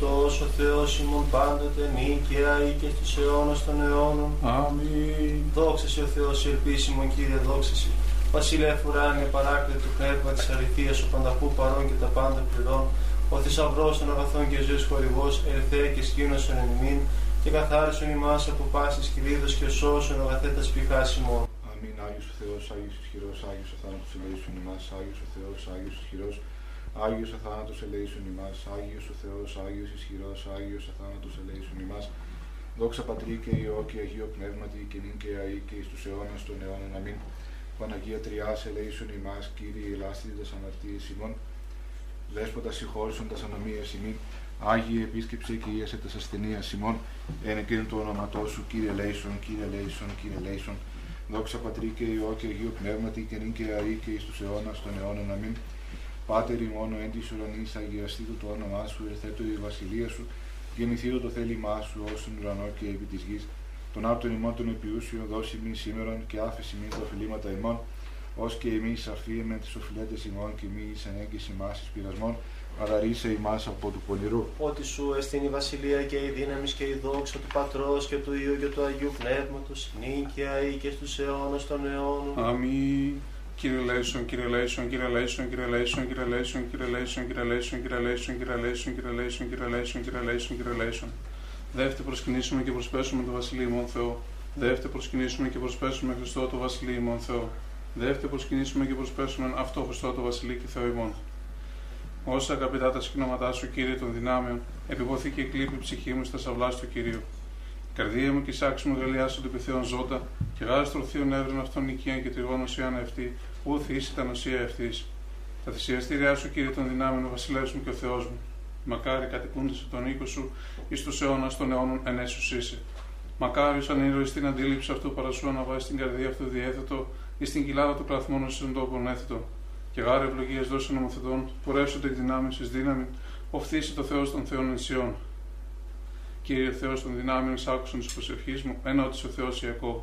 ευλογητός ο Θεός ημών πάντοτε νίκαια ή και στους αιώνας των αιώνων. Αμήν. Δόξα σε ο Θεός η ελπίσιμον Κύριε δόξα σε. Βασιλεύ ουράνιε παράκλητο του πνεύμα της αληθείας ο πανταχού παρών και τα πάντα πληρών. Ο θησαυρός των αγαθών και ζωής χορηγός ελευθέρη και σκήνωσον εν ημίν και καθάρισον ημάς από πάσης κυρίδος και σώσον αγαθέτας πηχάς ημών. Αμήν. Άγιος ο Θεός, Άγιος ισχυρός, Άγιος ο θάνατος ελέησον ημάς, Άγιος ο Θεός, Άγιος ισχυρός, Άγιος ο θάνατος ελέησον ημάς, Άγιος ο Θεός, Άγιος ισχυρός, Άγιος ο θάνατος ελέησον ημάς. Δόξα Πατρί και Υιό και Αγίο Πνεύματι και νυν και αεί και εις τους αιώνας των αιώνων. Αμήν. Παναγία Τριάς ελέησον ημάς, Κύριε ελάστητε τας αμαρτίες ημών. Δέσποτας συγχώρησον τας ανομίας ημίν. Άγιε επίσκεψε και ίασε τας ασθενείας ημών. Εν εκείνο του όνοματός σου, Κύριε Λέησον, Κύριε Λέησον, Κύριε Λέησον. Δόξα Πατρί και Υιό και Αγίο Πνεύματι και νυν και αεί και εις τους αιώνας των αιώνων. Αμήν. Πάτερ ημών ο εν της ουρανής, αγιαστήτω το όνομά σου, ερθέτω η βασιλεία σου, γεννηθήτω το θέλημά σου, ως στον ουρανό και επί της γης. Τον άρτον ημών τον επιούσιο δώσει μη σήμερον και άφεση μη τα οφειλήματα ημών, ως και εμείς αφίεμε τις οφειλέτες ημών και μη εις ανέγκης ημάς εις πειρασμών, αλλά ρίσε ημάς από του πονηρού. Ότι σου εστίν η βασιλεία και η δύναμη και η δόξα του Πατρός και του Υιού και του Αγίου Πνεύματος, νίκαια ή και στους αιώνας των αιώνων. Αμήν. Κύριε Λέησον, Κύριε Λέησον, Κύριε Λέησον, Κύριε Λέησον, Κύριε Λέησον, Κύριε Λέησον, Κύριε Λέησον, Κύριε Λέησον, Κύριε Λέησον, Κύριε Λέησον, Κύριε Λέησον, Κύριε Λέησον, Κύριε Λέησον. Δεύτε προσκυνήσουμε και προσπέσουμε το Βασιλείο ημών Θεό. Δεύτε προσκυνήσουμε και προσπέσουμε Χριστό το Βασιλείο ημών Θεό. Δεύτε προσκυνήσουμε και προσπέσουμε αυτό Χριστό το Βασιλείο και Θεό ημών. Όσα αγαπητά τα σκηνώματά σου, Κύριε των δυνάμεων, επιβοθεί και εκλείπει η ψυχή μου στα σαυλά του Κυρίου. Η καρδία μου και η σάξη μου γαλιάσουν του επιθέων ζώτα, και γάστρο θείων έβρων αυτών οικείαν και τριγώνω ουσιαν αυτή, ου θύση τα νοσία ευθύ. Τα θυσιαστήριά σου, Κύριε των δυνάμεων, ο βασιλεύς μου και ο Θεός μου. Μακάρι κατοικούνται σε τον οίκο σου, εις τους αιώνας των αιώνων ενέσου είσαι. Μακάρι αν ήρωε στην αντίληψη αυτού παρασού να βάζει στην καρδία αυτού διέθετο, ή στην κοιλάδα του κλαθμόνου στον τόπο έθετο. Και γάρε ευλογίες δώσε νομοθετών, πορεύσονται εκ δυνάμεις εις δύναμη, οφθήσει το Θεός των Θεών ενσιών. Κύριε Θεός των δυνάμεων, άκουσαν τη προσευχή μου, ενώτη ο Θεός Ιακώβ.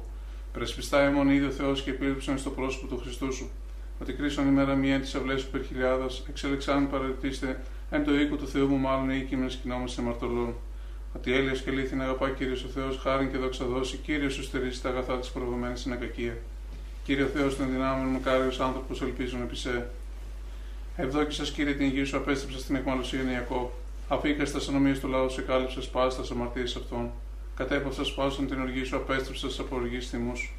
Πρεσπιστά εμών είδε ο Θεός και επίληψαν στο πρόσωπο του Χριστού σου. Ότι κρίσον ημέρα μία τη αυλές σου υπερχιλιάδας, εξέλεξαν παρατηρήστε εν το οίκο του Θεού μου, μάλλον οι οίκοι σκηνόμαστε σε μαρτωλών. Ότι έλεια και λύθη αγαπά κύριος ο Θεός, χάρη και δόξα δώσει, κύριος σου στερήσει τα αγαθά της προηγουμένη στην ακακία. Κύριε Θεός των δυνάμεων μου, κάριο άνθρωπος, ελπίζουν επί σε. Ευδόκησα κύριε την υγεία σου, απέστρεψα στην εκμαλωσία Ιακώβ. Αφήκα στα ανομίε του λαού, σε κάλυψα σπάστα αμαρτίες αυτών. Κατέπαυσα σπάσον την οργή σου, απέστρεψα από οργή θυμούς.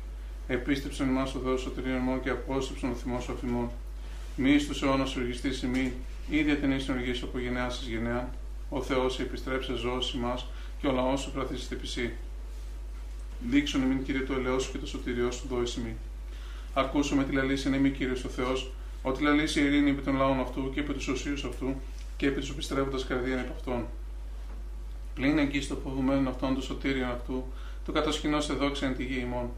Επίστεψαν εμά ο Θεός σωτηρίων μόνο και απόστρεψαν ο θυμός αφημών. Μη στου αιώνας οργιστής ημί, ίδια την ίσον οργή σου από γενεάς σα γενεά. Ο Θεός επιστρέψε ζώος ημάς και ο λαός σου κρατήσει πισή. Δείξον εμεί κύριε το ελαιό σου και το σωτηριό σου δώσει μη. Ακούσουμε τη λαλήση είναι μη κύριο ο Θεός, ότι λαλήσει η ειρήνη επί των λαών αυτού και επί τους οσίου αυτού και επί του επιστρέφοντας καρδίαν επ' αυτών. Πλην εκεί στο φοβουμένο αυτόν του σωτήριον αυτού, του κατασκηνώ σε δόξα εν τη γη ημών.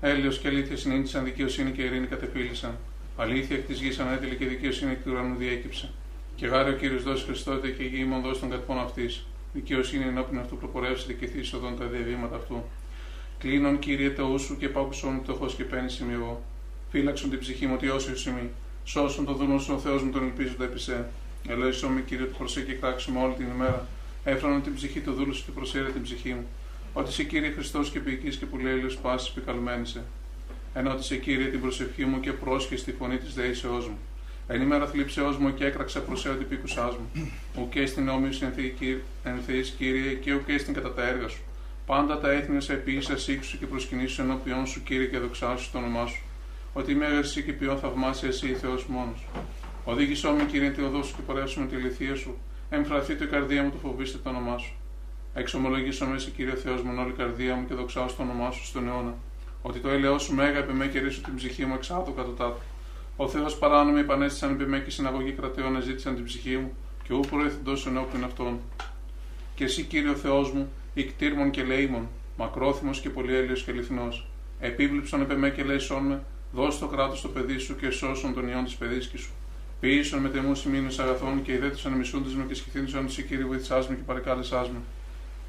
Έλεος και αλήθεια συνήθισαν, δικαιοσύνη και ειρήνη κατεπίλησαν. Αλήθεια εκ της γης ανέτειλε και δικαιοσύνη εκ του ουρανού διέκυψε. Και γάρε ο κύριος δώσει Χριστότε και η γη ημών δώσει των κατπών αυτής. Δικαιοσύνη ενώπιν αυτού προπορεύσετε και θύσοδον τα διαβήματα αυτού. Κλείνον κύριε το σου και πάκουσον το και παίρνει σημείο εγώ. Φύλαξον την ψυχή μου ότι όσοι σημεί. Σώσον το δούλο σου ο Θεός μου τον ελπίζοντα επί σε. Ελέησον με κύριε του προσέ και κράξουμε όλη την ημέρα. Έφρανον την ψυχή του δούλου σου και προσέρε την ψυχή μου. Ότι σε κύριε Χριστός και ποιητής και που λέει πάσης επικαλμένησε. Ενώ ότι σε κύριε την προσευχή μου και πρόσχε στη φωνή της δεήσεώ μου. Εν ημέρα θλίψεώ μου και έκραξα προσέω την πίκουσάς μου. Ουκέ στην όμοιο ενθεής κύριε και ουκέ στην κατά τα έργα σου. Πάντα τα έθνη σε επίησα σύξου και προσκυνήσου ενώπιον σου κύριε και δοξάσου το όνομά σου. Ότι είμαι αγερσή και ποιόν θαυμάσια εσύ Θεός μόνος. Οδήγησό με κύριε τη οδό σου και πορεύσουμε τη λυθία σου. Εμφραθεί το η καρδία μου το φοβήστε το όνομά σου. Εξομολογήσω με σε κύριε Θεός μου όλη η καρδία μου και δοξάω στο όνομά σου στον αιώνα. Ότι το έλεό σου μέγα επί με και ρίσω την ψυχή μου εξάτου κατωτάτου. Ο Θεός παράνομοι επανέστησαν επί με και συναγωγή κρατεών ζήτησαν την ψυχή μου και ου προέθεντό σε ενώπιον αυτών. Και συ Κύριε ο Θεός μου, οικτίρμων και ελεήμων, μακρόθυμος και πολυέλεος και αληθινός. Επίβλεψον επ' εμέ και ελέησόν με, δος το κράτος σου τω παιδί σου και σώσον τον υιόν της παιδίσκης σου. Ποίησον μετ' εμού σημείον εις αγαθόν και ιδέτωσαν οι μισούντές με και αισχυνθήτωσαν ότι συ Κύριε εβοήθησάς μοι και παρεκάλεσάς με.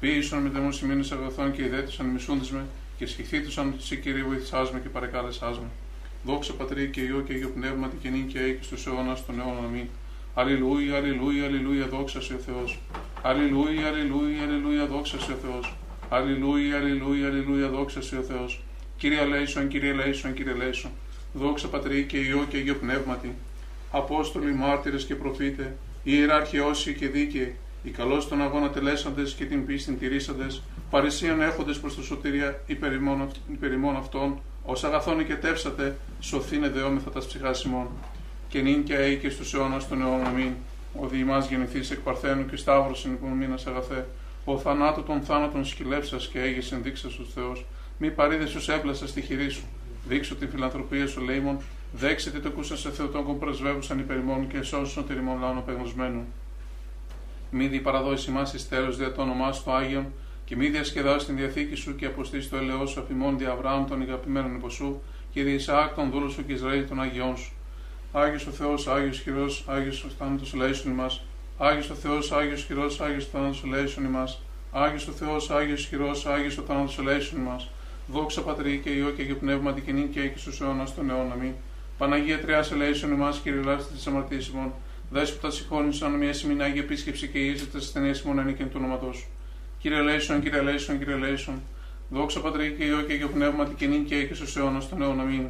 Ποίησον μετ' εμού σημείον εις αγαθόν και ιδέτωσαν οι μισούντές με και αισχυνθήτωσαν ότι συ Κύριε εβοήθησάς μοι και παρεκάλεσάς με. Δόξα Πατρί και Υιώ και Αγίω Πνεύματι και νυν και αεί και εις τους αιώνας των αιώνων αμήν. Αλληλούια, αλληλούια, αλληλούια, δόξα σε ο Θεός. Αλληλούια, αλληλούια, αλληλούια, δόξα σε ο Θεός. Αλληλούια, αλληλούια, αλληλούια, δόξα σε ο Θεός. Κύριε Λέισον, Κύριε Λέισον, Κύριε Λέισον. Δόξα Πατρί και Υιό και Υιό Πνεύματι. Απόστολοι, μάρτυρες και προφήτες, ιεράρχοι όσοι και δίκαιοι, οι καλώς τον αγώνα τελέσαντες και την πίστην τηρήσαντες, παρησίαν έχοντες προς το σωτηρία υπερημών αυτών, ως αγαθόν οικετεύσατε, σωθήνε δεόμεθα τας ψυχάς ημών. Και νυν και αεί και στους αιώνας των αιώνων αμήν. Ο διημάς γεννηθείς εκ Παρθένου και Σταύρος εν υπομείνας αγαθέ. Ο θανάτου των θάνατων σκυλεύσας και έγεις ενδείξας του Θεός. Μη παρήδες ως έπλασα στη χειρή σου. Δείξω την φιλανθρωπία σου λέιμον. Δέξετε το κούσα σε Θεοτόκον πρεσβεύουσαν υπερημών και σώσουν τηρημών λαών απεγνωσμένων. Μη δι παραδώσει μας εις τέλος δια το όνομά σου Άγιον και μη διασκεδάσεις την διαθήκη σου και αποστήσει το ελαιό σου αφημών δι Αβραάμ των αγαπημένων υποσού και δι Ισαάκ των δούλων σου και Ισραήλ των Αγιών σου. Άγιος ο Θεός, Άγιος χειρός, Άγιος ο θάνατος ελέησον ημάς. Άγιος ο Θεός, Άγιος χειρός, Άγιος ο θάνατος ελέησον ημάς. Άγιος ο Θεός, Άγιος χειρός, Άγιος ο θάνατος ελέησον ημάς. Δόξα Πατρί και Υιό και Αγιο Πνεύμα την κοινή και έκει στους αιώνας των αιώνα μη. Παναγία Τριάς ελέησον ημάς, Κύριε Λάστη της αμαρτίας ημών. Δέσποτα συγχώνησαν μια σημεινάγη επίσκεψη και ίζεται στις ταινίες ημών ανήκεν του όνοματός σου. Κύριε Λέισον, Κύριε Λέισον, Κύριε Λέισον. Δόξα Πατρί και Υιό και Αγιο Πνεύμα την κοινή και έκει στους αιώνας των αιώνα μη.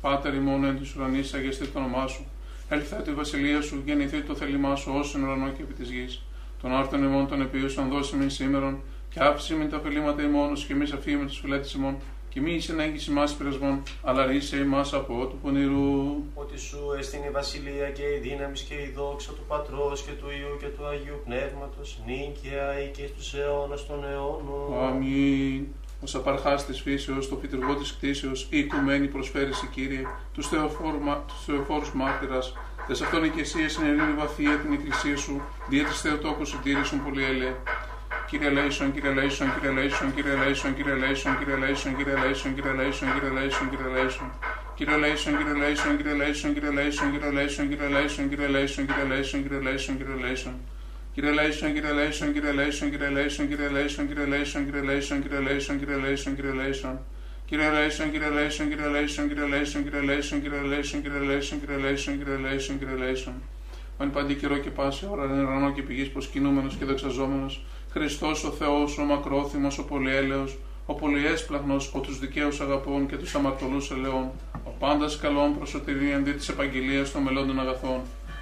Πάτερ ημών εν της ουρανής, αγιαστεί το όνομά σου. Έλθα τη βασιλεία σου, γεννηθεί το θέλημά σου όσο ουρανό και επί της γης. Τον άρθον ημών των επίωσαν δώσει μην σήμερον, και άφησε μην τα φελήματα ημών, και μη αφήμη του φιλέτη ημών, και μη εις ενέγγιση μας πειρασμών, αλλά ρίσε ημάς από του πονηρού. Ότι σου έστειν η βασιλεία και η δύναμη και η δόξα του Πατρός και του Υιού και του Αγίου Πνεύματος, νυν και αεί και εις τους αιώνας των αιώνων. Αμήν. Ως απαρχάς της φύσεως, τω φυτουργώ της κτίσεως, η οικουμένη προσφέρει σοι Κύριε, τους θεοφόρους μάρτυρας, ταις αυτών ικεσίαις εν ειρήνη βαθεία την εκκλησία σου, δια της Θεοτόκου συντήρησον πολυέλεε. Κύριε ελέησον, Κύριε ελέησον, Κύριε ελέησον, Κύριε ελέησον, Κύριε ελέησον, Κύριε ελέησον, Κύριε ελέησον, Κύριε ελέησον, Κύριε ελέησον, Κύριε ελέησον. Κύριε ελέησον, Κύριε ελέησον, Κύριε ελέησον, Κύριε ελέησον, Κύριε ελέησον, Κύριε ελέησον, Κύριε ελέησον, Κύριε ελέησον, Κύριε ελέησον, Κύριε ελέησον. Κύριε ελέησον, Κύριε ελέησον, Κύριε ελέησον, Κύριε ελέησον, Κύριε ελέησον, Κύριε ελέησον, Κύριε ελέησον, Κύριε ελέησον, Κύριε ελέησον, Κύριε ελέησον. Κύριε ελέησον, Κύριε ελέησον, Κύριε ελέησον, Κύριε ελέησον, Κύριε ελέησον, Κύριε ελέησον, Κύριε ελέησον, Κύριε ελέησον, Κύριε ελέησον, Κύριε ελέησον. Ο εν παντί καιρό και πάση ώρα εν ουρανώ και επί γης προσκυνούμενος και δοξαζόμενος, Χριστός ο Θεός, ο μακρόθυμος, ο πολυέλεος, ο πολυέσπλαχνος, ο τους δικαίους αγαπών και τους αμαρτωλούς ελεών, ο πάντας καλών προς σωτηρίαν δια της επαγγελίας των μελλόντων αγαθών,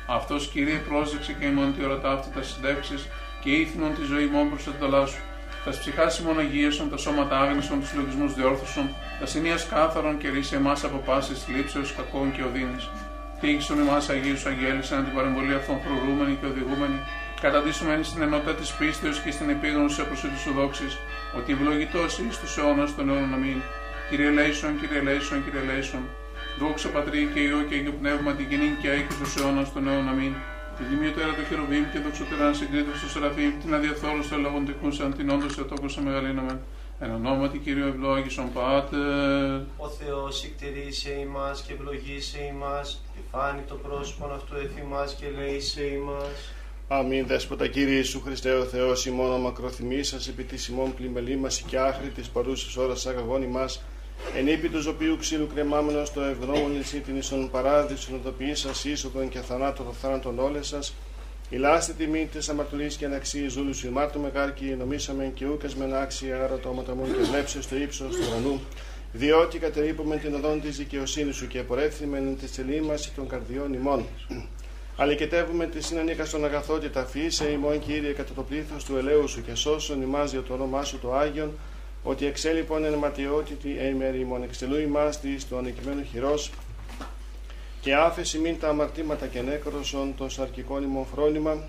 αυτός Κύριε πρόσδεξε και ημών τη ώρα ταύτη τα συντεύξει και ήθινον τη ζωή ημών προς το σου. Τα ψυχά ημών αγίεσον, τα σώματα άγνησον, τους λογισμούς διόρθωσον, τα συνεία κάθαρον και ρίσε εμάς από πάσης λήψεω κακών και οδύνης. Τύχησον εμάς Αγίους Αγγέλισαν την παρεμβολή αυτών φρουρούμενη και οδηγούμενη, καταντήσουμε στην ενότητα της πίστεως και στην επίγνωση όπως του σου δόξης, ότι ευλογητός εις τους αιώνας των αιώνων μην. Κύριε Λέησον, Κύριε Λέησον, Κύριε Λέησον, δόξα Πατρί και Υιό και Αγιο Πνεύμα, την κοινή και αίκη στους αιώνας των αιώνων μην. Την τιμιωτέρα του Χεροβήμ και δοξωτέρα συγκρίτω στο Σεραφείμ, την αδιαθόρου στο λόγων τεκούσαν, την όντως σε μεγαλύνομαι. Εν ονόματι Κυρίου ευλόγησον πάτε. Ο Θεός Θεός σε εμά και ευλογεί σε εμά. και φάνη το πρόσωπον αυτού εφημάς και λέει σε εμά. Αμήν δέσποτα Κύριε Ιησού Χριστέ ο Θεός ημών μακροθυμή σας επί της ημών πλημελή μας και άχρη της παρούσης ώρας αγαγών ημάς Εν ύπη του ζωπίου ξύλου κρεμάμενος στο ευγνώμων νησί την ίσον παράδεισον οδοποιή σας ίσοδον και θανάτω το θάνατον όλες σας. Ηλάστε τιμή της αμαρτωλής και αναξίης ζούλου ημάρτου μεγάρκη, νομίσαμε και ούκας με άξια άρα το όματα μου και βλέψε στο ύψος του ουρανού. Διότι κατερρύπουμε την οδόν της δικαιοσύνης σου και απορρέφθημεν τη ελίμαση των καρδιών ημών. Αλικετεύουμε τη συνανίκα στον αγαθότητα φύσε ημών κύριε κατά το πλήθος του ελαίου σου και σώσον ημάς για το όνομά σου το Άγιον ότι εξέλιπον εν ματιότητη ημών. Εξελού ημάς της το ανεκειμένο χειρός και άφεση μην τα αμαρτήματα και νέκροσον το σαρκικών ημών φρόνημα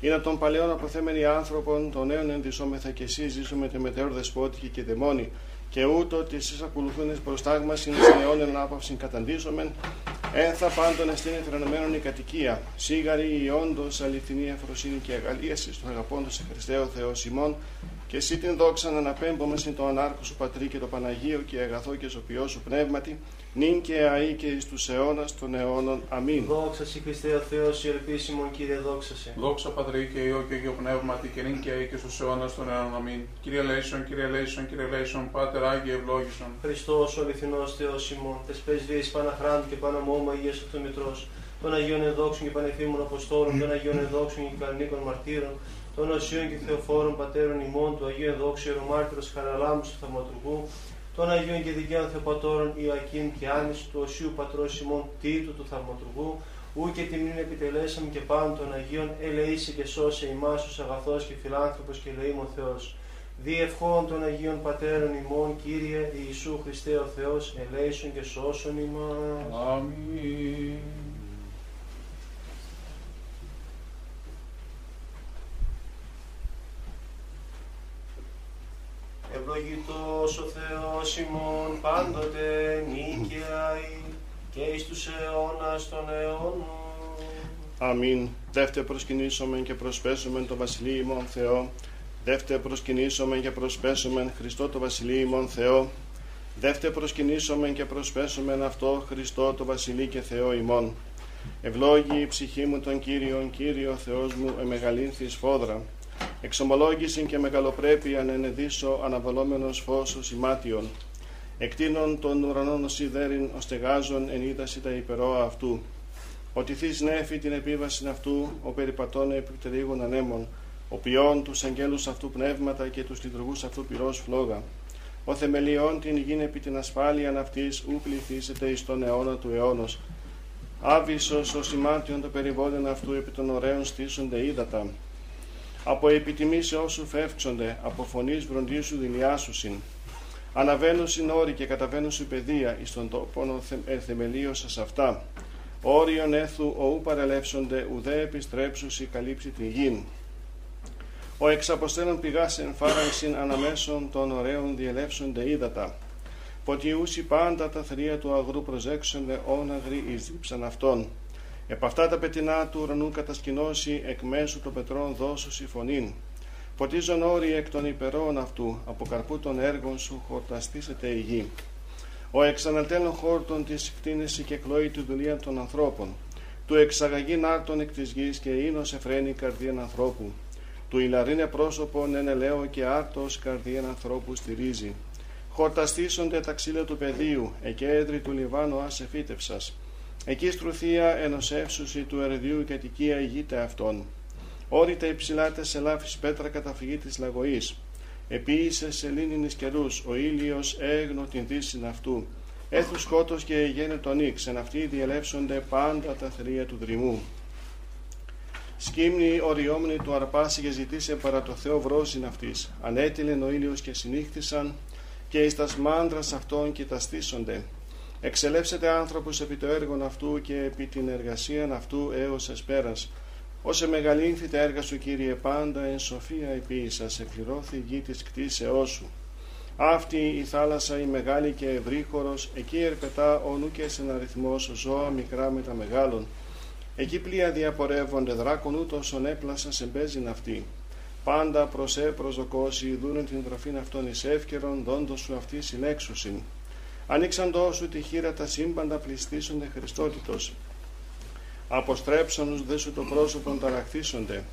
ή να των παλαιών αποθέμενοι άνθρωπων των νέων ενδυσόμεθα και εσείς ζήσουμε τη μετέωρ δεσπότικη και δαιμόνι και ούτω ότι εσείς ακολουθούν προστάγμας είναι στην αιώνιον ανάπαυση καταντήσομεν ένθα πάντων εστίν εφρενωμένων η κατοικία. Σίγαρη η όντως αληθινή αφροσύνη και αγαλίασης στον αγαπώντος σε Χριστέο Θεό ημών και εσύ την δόξα να αναπέμπουμε συν το ανάρκο σου Πατρί και το Παναγίο και αγαθό και ζωπιό σου πνεύματι, νυν και αεί και εις τους αιώνας των αιώνων. Αμήν. Δόξα σε Χριστέ ο Θεός, η ελπίσιμον Κύριε δόξα σε. Δόξα Πατρί και Υιό και Αγίο Πνεύματι και νυν και αεί και στους αιώνας των αιώνων. Αμήν. Κύριε Λέισον, Κύριε Λέισον, Κύριε Λέισον, Πάτερ Άγιε ευλόγησον. Χριστός ο αληθινός Θεός ημών, τες πρεσβείες Παναχράντου και Παναμόμου Αγίας Αυτομητρός, των Αγίων Εδόξων και Πανεφήμων Αποστόλων, των Αγίων Εδόξων και Κανονίκων Μαρτύρων, των Οσίων και Θεοφόρων Πατέρων ημών, του Αγίου Ενδόξου Ιερομάρτυρος Χαραλάμπου του Θαυματουργού, των Αγίων και Δικαίων Θεοπατώρων Ιωακήμ και Άνης, του Οσίου Πατρός ημών Τίτου του Θαυματουργού, ού και τιμήν επιτελέσαμε και πάνω των Αγίων, ελεήσει και σώσε ημάς τους αγαθός και φιλάνθρωπος και ελεήμων Θεός. Διευχών των Αγίων Πατέρων ημών, Κύριε Ιησού Χριστέ ο Θεός, ελέησον και σώσον ημάς. Αμήν. Ευλογητός ο Θεός ημών πάντοτε νίκαια και εις τους αιώνας των αιώνων. Αμήν. Δεύτε προσκυνήσομεν και προσπέσομεν το Βασιλείο ημών Θεό. Δεύτε προσκυνήσομεν και προσπέσομεν Χριστό το Βασιλείο ημών Θεό. Δεύτε προσκυνήσομεν και προσπέσομεν αυτό Χριστό το Βασιλεί και Θεό ημών. Ευλόγη η ψυχή μου τον Κύριον, Κύριο Θεός μου, εμεγαλύνθης φόδρα. Εξομολόγησιν και μεγαλοπρέπεια να ενεδίσω αναβαλόμενος φως σημάτιον. Εκτείνων των ουρανών ως σιδέριν ως τεγάζων εν είδαση τα υπερόα αυτού. Ότι θείς νέφη την επίβαση αυτού, ο περιπατών επιπτερίγων ανέμων, ο ποιόν τους αγγέλους αυτού πνεύματα και τους λειτουργούς αυτού πυρός φλόγα. Ο θεμελιών την γην επί την ασφάλεια αυτής ου πληθήσεται εις τον αιώνα του αιώνος. Άβυσος ο σημάτιον το περιβόλιν αυτού επί των ωραίων στήσονται ύδατα. Από επιτιμήσει όσου φεύξονται, από φωνής βροντίσου δηλιάσουσιν. Αναβαίνουν συν όροι και καταβαίνουν συν παιδεία εις τον τόπον εθεμελίωσας αυτά. Όριον έθου οού παρελεύσονται, ουδέ επιστρέψουσι καλύψει τη γην. Ο εξαποστέλων πηγάς εν φάρανσιν αναμέσων των ωραίων διελεύσονται ύδατα. Ποτιούσι πάντα τα θρία του αγρού προσέξονται όναγροι εις δίψαν αυτών. Επ' αυτά τα πετεινά του ουρανού κατασκηνώσει εκ μέσου των πετρών δώσου φωνήν. Ποτίζον όροι εκ των υπερών αυτού, από καρπού των έργων σου χορταστήσεται η γη. Ο εξανατέλων χόρτων της κτίνεση και κλώη του δουλεία των ανθρώπων. Του εξαγαγήν άρτων εκ της γης και ίνος εφραίνει καρδίαν ανθρώπου. Του ηλαρίνε πρόσωπον εν ελαίο και άρτος καρδίαν ανθρώπου στηρίζει. Χορταστήσονται τα ξύλα του πεδίου, εκέντρι του Λιβάνου άσε φύτευσας. Εκεί στρουθία ενωσεύσουση του ερεδίου και αττικία ηγείται αυτών. Όρυτα υψηλάτε σε λάφης πέτρα καταφυγή της λαγωής. Επίησε σε λίνινη καιρούς, ο ήλιος έγνω την δύση αυτού. Έθου σκότος και γένε τον ύξ, εν αυτοί διελεύσονται πάντα τα θρία του δρυμού. Σκύμνη οριόμνη του αρπάσει και ζητήσε παρά το Θεό βρόσιν αυτής. Ανέτειλεν ο ήλιος και συνήχθησαν, και εις τας μάντρας αυτών και τα στήσονται. Εξελεύσετε άνθρωπος επί το έργο αυτού και επί την εργασία αυτού έως εσπέρας. Όσε μεγαλύνθη έργα σου Κύριε πάντα εν σοφία επίησας, εκπληρώθη η γη της κτίσεώς σου. Αυτή η θάλασσα η μεγάλη και ευρύχωρος, εκεί ερπετά ο νου εν αριθμός ζώα μικρά με τα μεγάλων. Εκεί πλοία διαπορεύονται δράκον ούτως ον έπλασα σε μπέζιν αυτή. Πάντα προσέ προσδοκώσει, δούνε την τροφήν αυτών εις εύκαιρον, δόντος σου αυτή συλλέξουσιν. Ανοίξαν σου τη χείρα τα σύμπαντα πληστήσονται Χριστότητος. Αποστρέψανους δε σου το πρόσωπον ταραχθήσονται.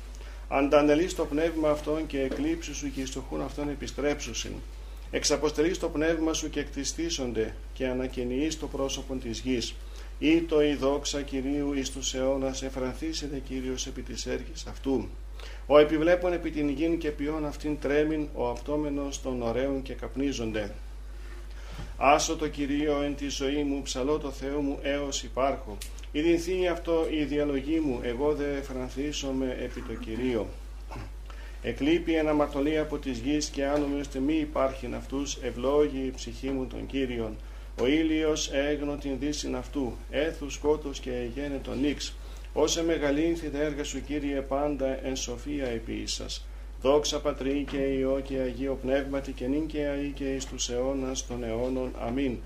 Αντανελείς το πνεύμα αυτών και εκλείψου σου και στοχούν αυτών επιστρέψουσιν. Εξαποστελείς το πνεύμα σου και εκτιστήσονται και ανακαινιείς το πρόσωπον της γης. Ή το η δόξα Κυρίου εις τους αιώνας εφρανθήσεται Κύριος επί της έργης αυτού. Ο επιβλέπων επί την γην και ποιόν αυτήν τρέμην, ο αυτόμενος των ωραίων και καπνίζονται. Άσο το Κυρίο εν τη ζωή μου, ψαλώ το Θεό μου έως υπάρχω. Ιδινθεί αυτό η διαλογή μου, εγώ δε εφρανθίσομαι επί το Κυρίο. Εκλείπει ένα μαρτωλή από της γης και ώστε μη υπάρχει αυτούς, ευλόγη η ψυχή μου των Κύριων. Ο ήλιος έγνω την δύση αυτού, έθους σκότος και εγένε τον νίξ. Όσε μεγαλύνθη τα έργα σου Κύριε πάντα εν σοφία επί Δόξα Πατρί και Υιό και Αγίο Πνεύματι και νυν και αή και εις τους αιώνας των αιώνων. Αμήν.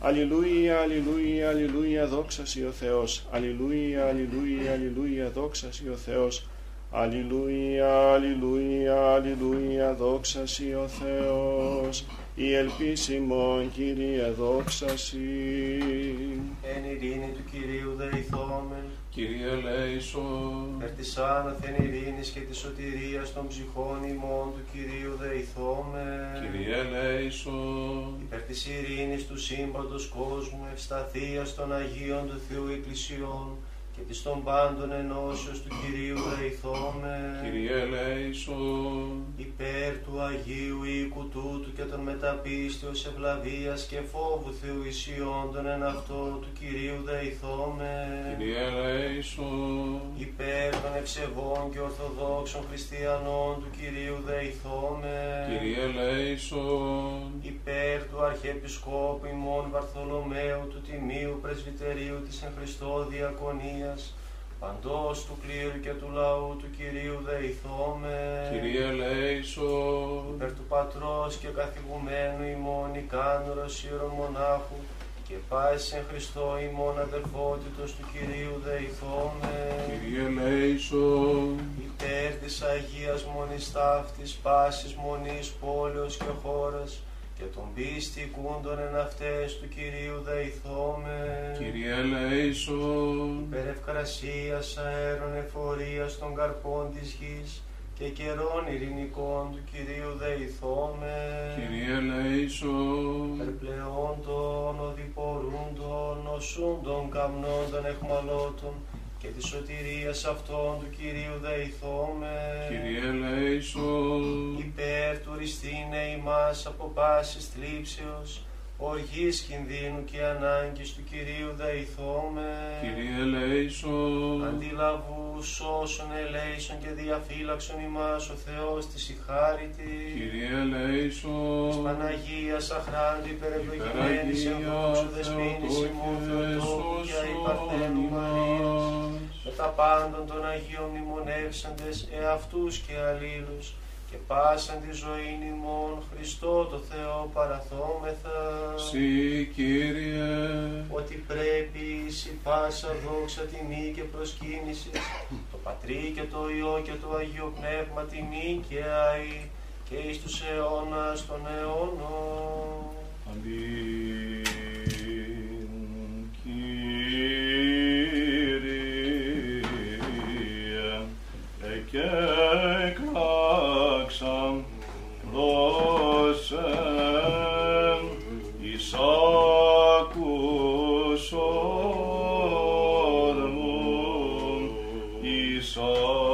Αλληλούια, αλληλούια, αλληλούια, δόξας ο Θεός. Αλληλούια, αλληλούια, αλληλούια, δόξας ο Θεός. Αλληλούια, αλληλούια, αλληλούια, δόξας ο Θεός. Η ελπίσιμον Κύριε δόξα Εν ειρήνη του Κυρίου δεηθόμεν. Κύριε Λέησον. Περ της άναθεν ειρήνης και της σωτηρίας των ψυχών ημών του Κυρίου δεηθόμεν. Κύριε Λέησον. Υπέρ της ειρήνης του σύμπαντος κόσμου, ευσταθίας των Αγίων του Θεού Εκκλησιών, και της των πάντων ενώσεως του Κυρίου δεηθώμε. Κύριε ελέησον. Υπέρ του Αγίου οίκου τούτου και των μεταπίστεως ευλαβίας και φόβου Θεού ισιόντων εν αυτό του Κυρίου δεηθώμε. Κύριε ελέησον. Υπέρ των ευσεβών και ορθοδόξων χριστιανών του Κυρίου δεηθώμε. Κύριε ελέησον. Υπέρ του Αρχιεπισκόπου ημών Βαρθολομαίου του Τιμίου Πρεσβυτερίου της εν Χριστώ Διακονίας, παντός του κλήρου και του λαού του Κυρίου δεηθώμε. Κύριε ελέησον. Υπέρ του Πατρός και καθηγουμένου ημών Ικάνωρος Ιερομονάχου και πάση εν Χριστώ ημών αδελφότητος του Κυρίου δεηθώμε. Κύριε ελέησον. Υπέρ της Αγίας Μονής Ταύτης, πάσης μονής πόλεως και χώρας και των πίστη κούντων εν αυτές του Κυρίου δεηθώμε. Κύριε ελέησον. Υπέρ ευκρασίας αέρων εφορίας των καρπών της γης και καιρών ειρηνικών του Κυρίου δεηθώμε. Κύριε ελέησον. Περπλεών των οδηπορούντων, νοσούντων, καμνόντων, εχμαλώτων και της σωτηρίας αυτών του Κυρίου δεηθώμε. Κύριε ελέησον. Υπέρ του ριστήνε ημάς από πάσης θλίψεως, οργής κινδύνου και ανάγκης του Κυρίου δεηθώμε. Κύριε ελέησον. Αντιλαβούς όσων ελέησον και διαφύλαξον ημάς ο Θεός της ηχάρητη. Κύριε Της ελέησον. Παναγίας αχράντου υπερευλογημένης εν δόξου δεσπίνης ημών Θεοτόκου και αϊπαρθένου Μαρίας. Με τα πάντων των Αγίων μνημονεύσαντες εαυτούς και αλλήλους και πάσαν τη ζωή ημών Χριστό το Θεό παραθόμεθα. Συ Κύριε. Ότι πρέπει η πάσα δόξα τιμή και προσκύνησης το Πατρί και το Υιό και το Αγίο Πνεύμα τιμή και αη και εις τους αιώνας των αιώνων. Αμήν. Κύριε, εκέκραξαν δώσεν εις άκουσον μου, εις άκουσον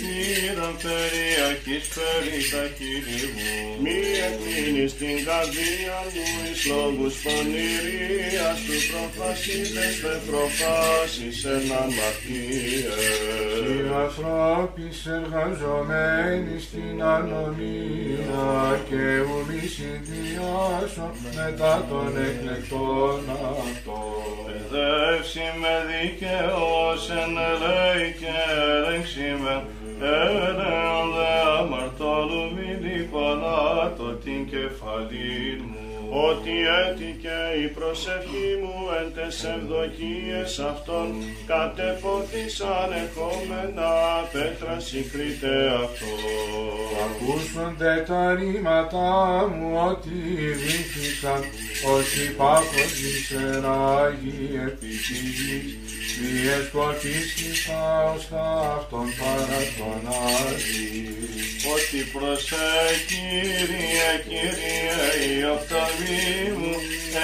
μου και θύραν περιαχής περί τα χείλη μου. Μη εκκλίνεις την καρδία μου εις λόγους πονηρίας του προφασίδες δεν προφάσεις εν αμαρτίες. Οι ανθρώποι εργαζομένοι στην ανομία και ουδή συνδυάσω μετά των εκλεκτών αυτών. Εύση με δικαιός εν ελέη και ελέγξη με έρεον δε αμαρτώλου μη λιπανάτο την κεφαλήν μου. ότι έτυχε η προσευχή μου εν τες ευδοκίες αυτών κατεπόθησαν ερχόμενα πέτρα συγκρίτε αυτό. Ακούσονται τα ρήματα μου ότι βήθηκαν ως υπάκοτη σεράγη επί τη γης. Διες σκοτίστηκα ως τα αυτόν παρά τον Άδη. Ότι προσέκυριε Κύριε η οφθαλμή μου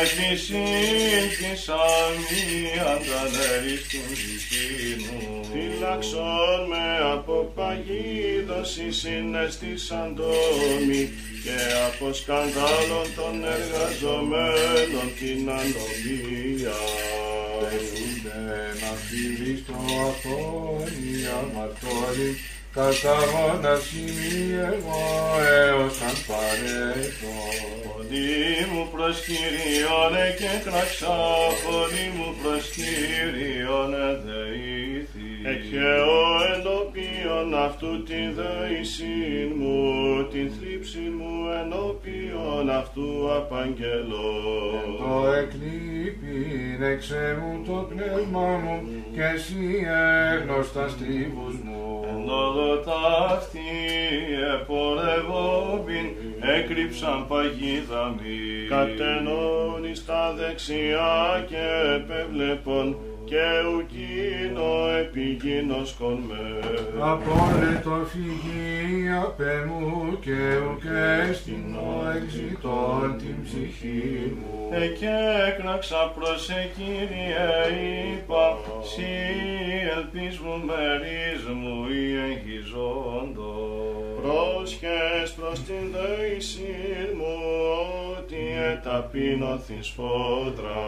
επισύγκησα μη αντανεριστούν δική μου. Φύλαξον με από παγίδωση συναισθήσαν τόμοι και από σκανδάλων των εργαζομένων την ανομία. Δέχονται να φύγει στο αυτόν οι αμαρτώροι κατά μοναξιμή εγώ έως αν παρέτω. Φωνή μου προς Κύριον και κραξά, φωνή μου προς Κύριον εδεήθη. Εκχαιώ ενώπιον αυτού την δέησιν μου, την θλίψη μου ενώπιον αυτού απαγγελώ. Το εκλείπειν εξέ μου το πνεύμα μου και εσύ έγνωστα στρίβους μου. Ενόδο ταύτη επορευόμπιν, έκρυψαν παγίδα μη. Κατενών εις τα δεξιά και επέβλεπον και ουκίνο επιγίνος κονμέ. Απόλυτο φυγή απέ μου και ουκ έστεινο εξητών την ψυχή μου. Εκέ έκραξα προς ε, Κύριε, είπα, σύ ελπίς μου μερίς μου ή εγχιζόντο. Πρόσχες προς την δέησιν μου ότι εταπείνωθης φόδρα.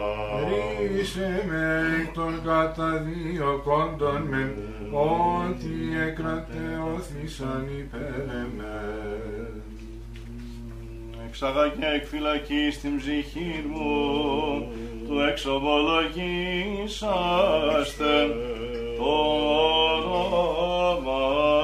Ρίσε με εκ των καταδιωκόντων με, ότι εκρατεώθησαν υπέρ εμέ. Εξαγά και εκ φυλακής την ψυχή μου, του εξομολογήσαστε το όνομα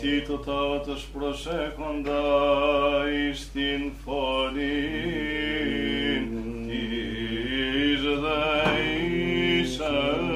Ηθήτω ταύτος προσέχοντα εις την φωνήν της δεήσας.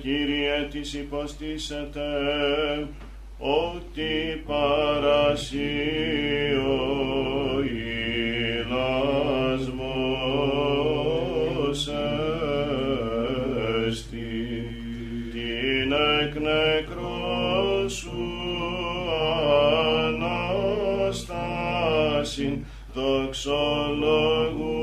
Κύριε της υποστήσετε ότι παρασύω ηλασμός εστι, την εκ νεκρόσου Ανάστασιν δοξολογού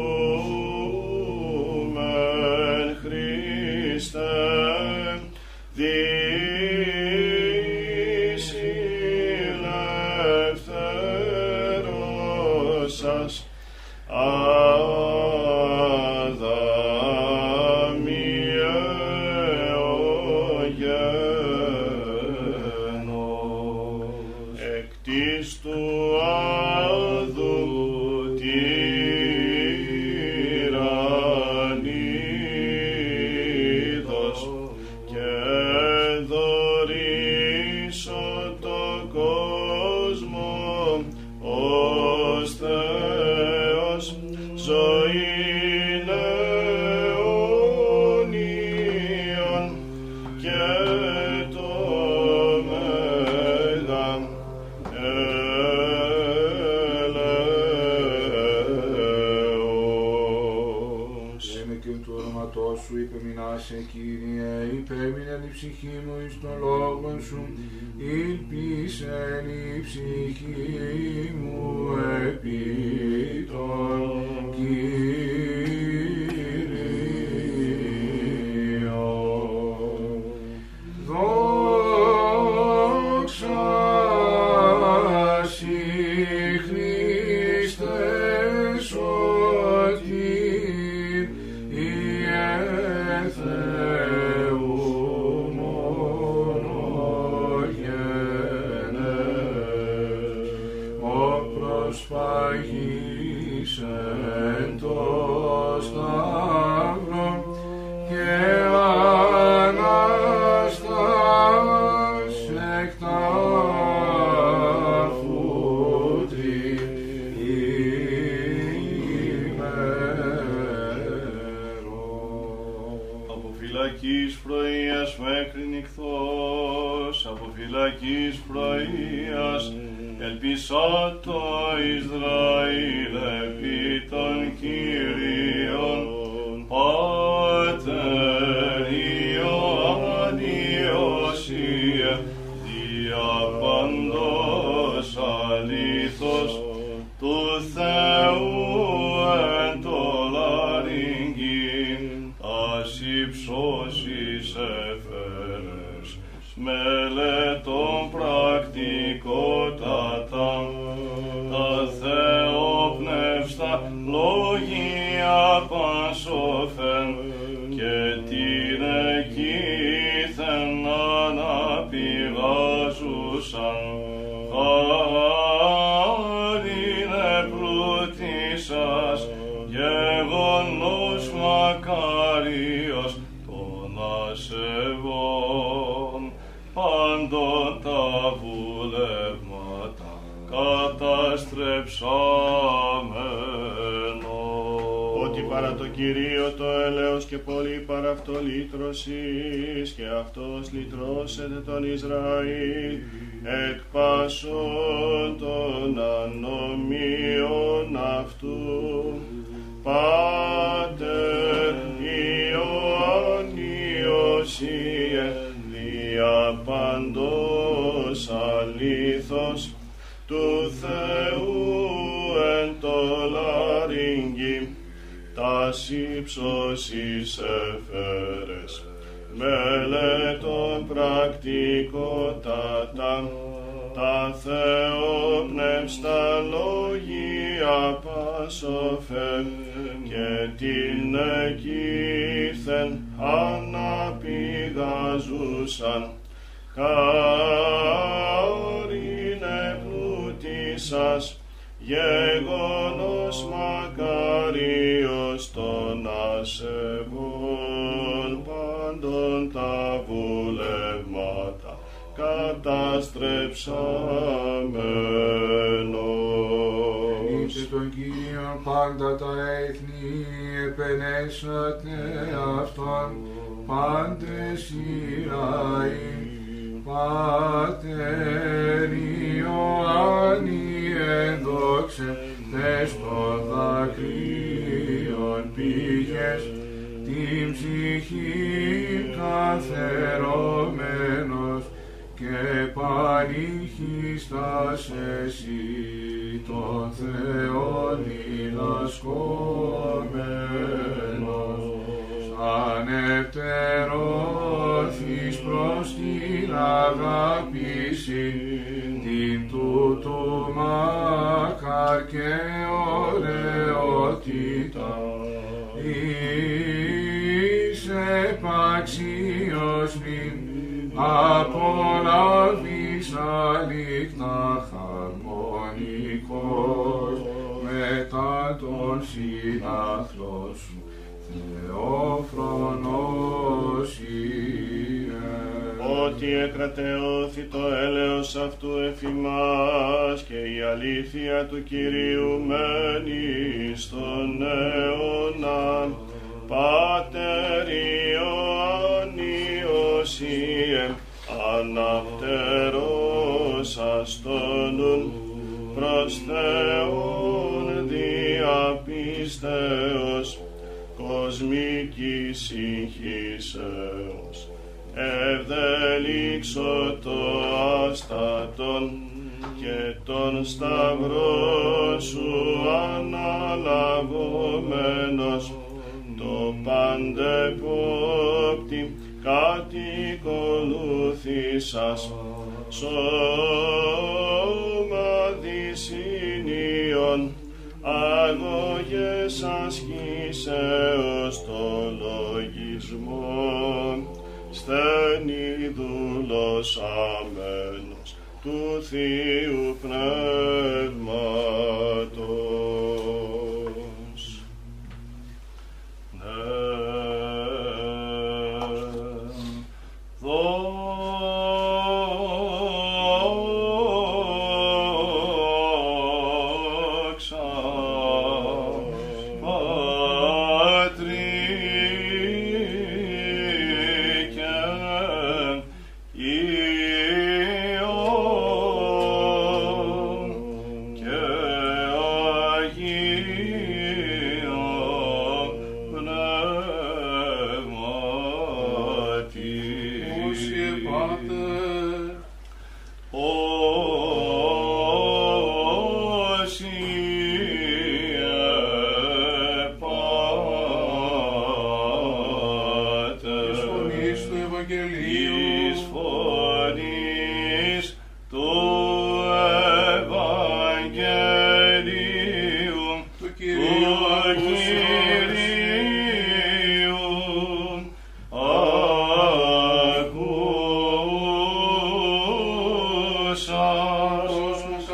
φυλακής πρωίας μέχρι νυχθός, από φυλακής πρωίας ελπισά το Ισραήλ. Κυρίο το έλεος και πολύ παρά αυτό λύτρωσης και αυτός λυτρώσεται τον Ισραήλ. Εκ πάσων των ανομίων ύψωσης εφέρες. Μελέτων πρακτικότατα τα θεόπνευστα λόγια πάσοφεν και την εκείθεν αναπηγαζούσαν χάρινε πλούτησας γεγονός μακάριος των ασεβών πάντων τα βουλεύματα καταστρεψαμένος. Είτε τον Κύριον πάντα τα έθνη επενέσατε αυτόν πάντες Ισραήλ. Πάτερ Ιωάννη ενδόξε τες των δακρύων πήγες την ψυχή καθερωμένος και παρήχιστας εσύ τον Θεόν διδασκόμενος. Ανευτερώθης προς την αγάπηση την τούτου μακάρ και ωραιότητα. εις επαξίως μην απολαβείς αλήθεια χαρμονικός μετά τον συνάθλο σου Θεόφρονος Ιε. ότι εκρατεώθη το έλεος αυτού εφημάς και η αλήθεια του Κυρίου μένει στον αιώνα. Πάτερ Ιωάννιος Ιε, αναπτερός αστόνουν προς Θεόν διαπίστεως κοσμικής συγχύσεως ευδελίξω το άστατον και τον σταυρό σου αναλαβωμένος το παντεπόπτη κατοικολούθησας σώμα δυσυνείων αγωγές ασκήσεως το λογισμό στένει δούλος αμένος του Θείου Πνεύματος.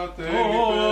て。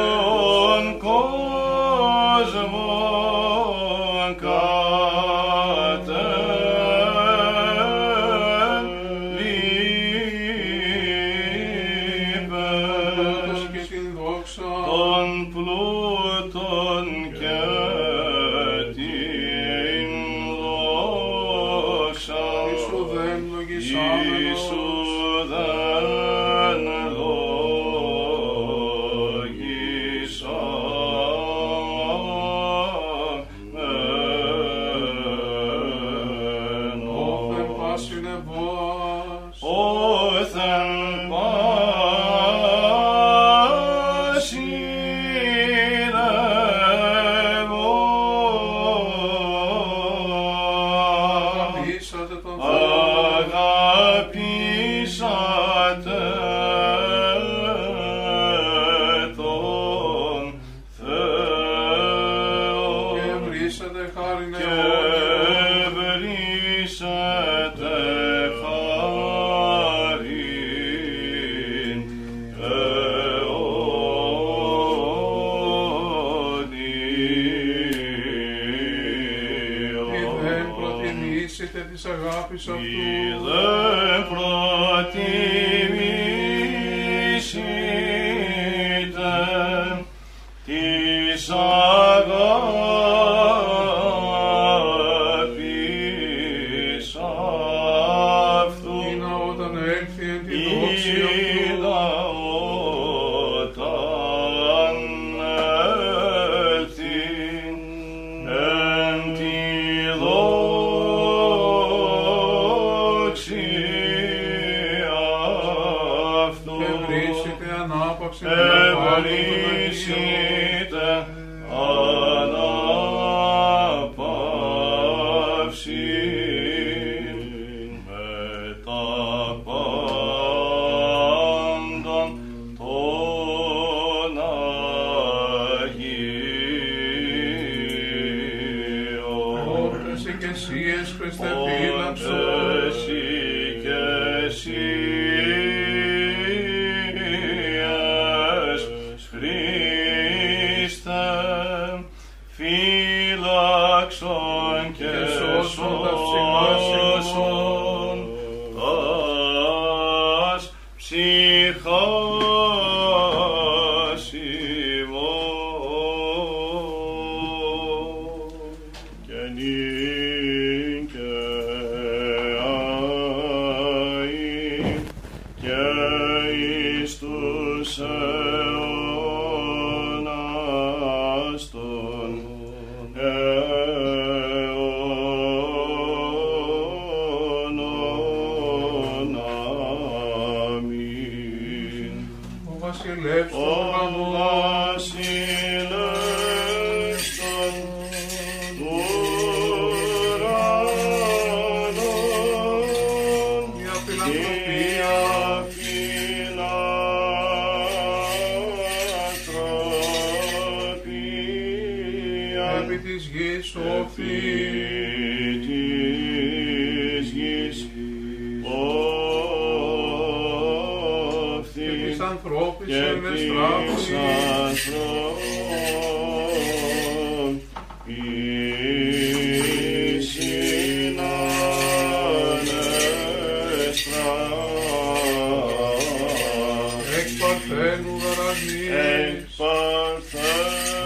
απαξιπλαγωνίσι. Εκ παρθένου γαρανής. Εκ παρθένου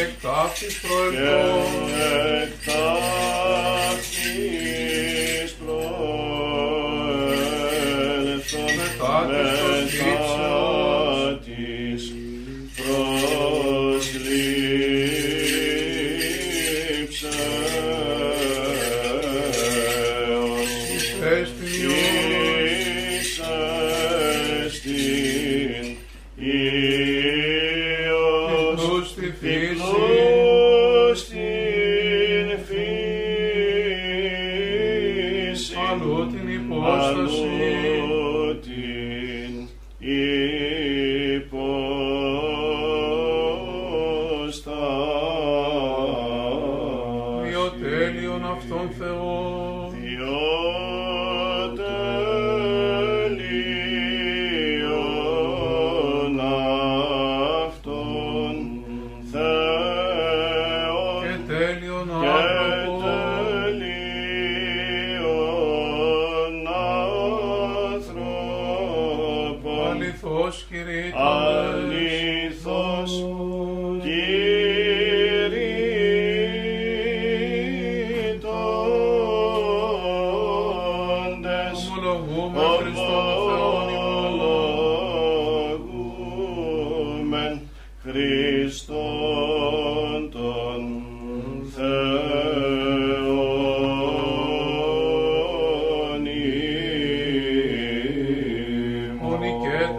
Εκ ταύτης προεπτός.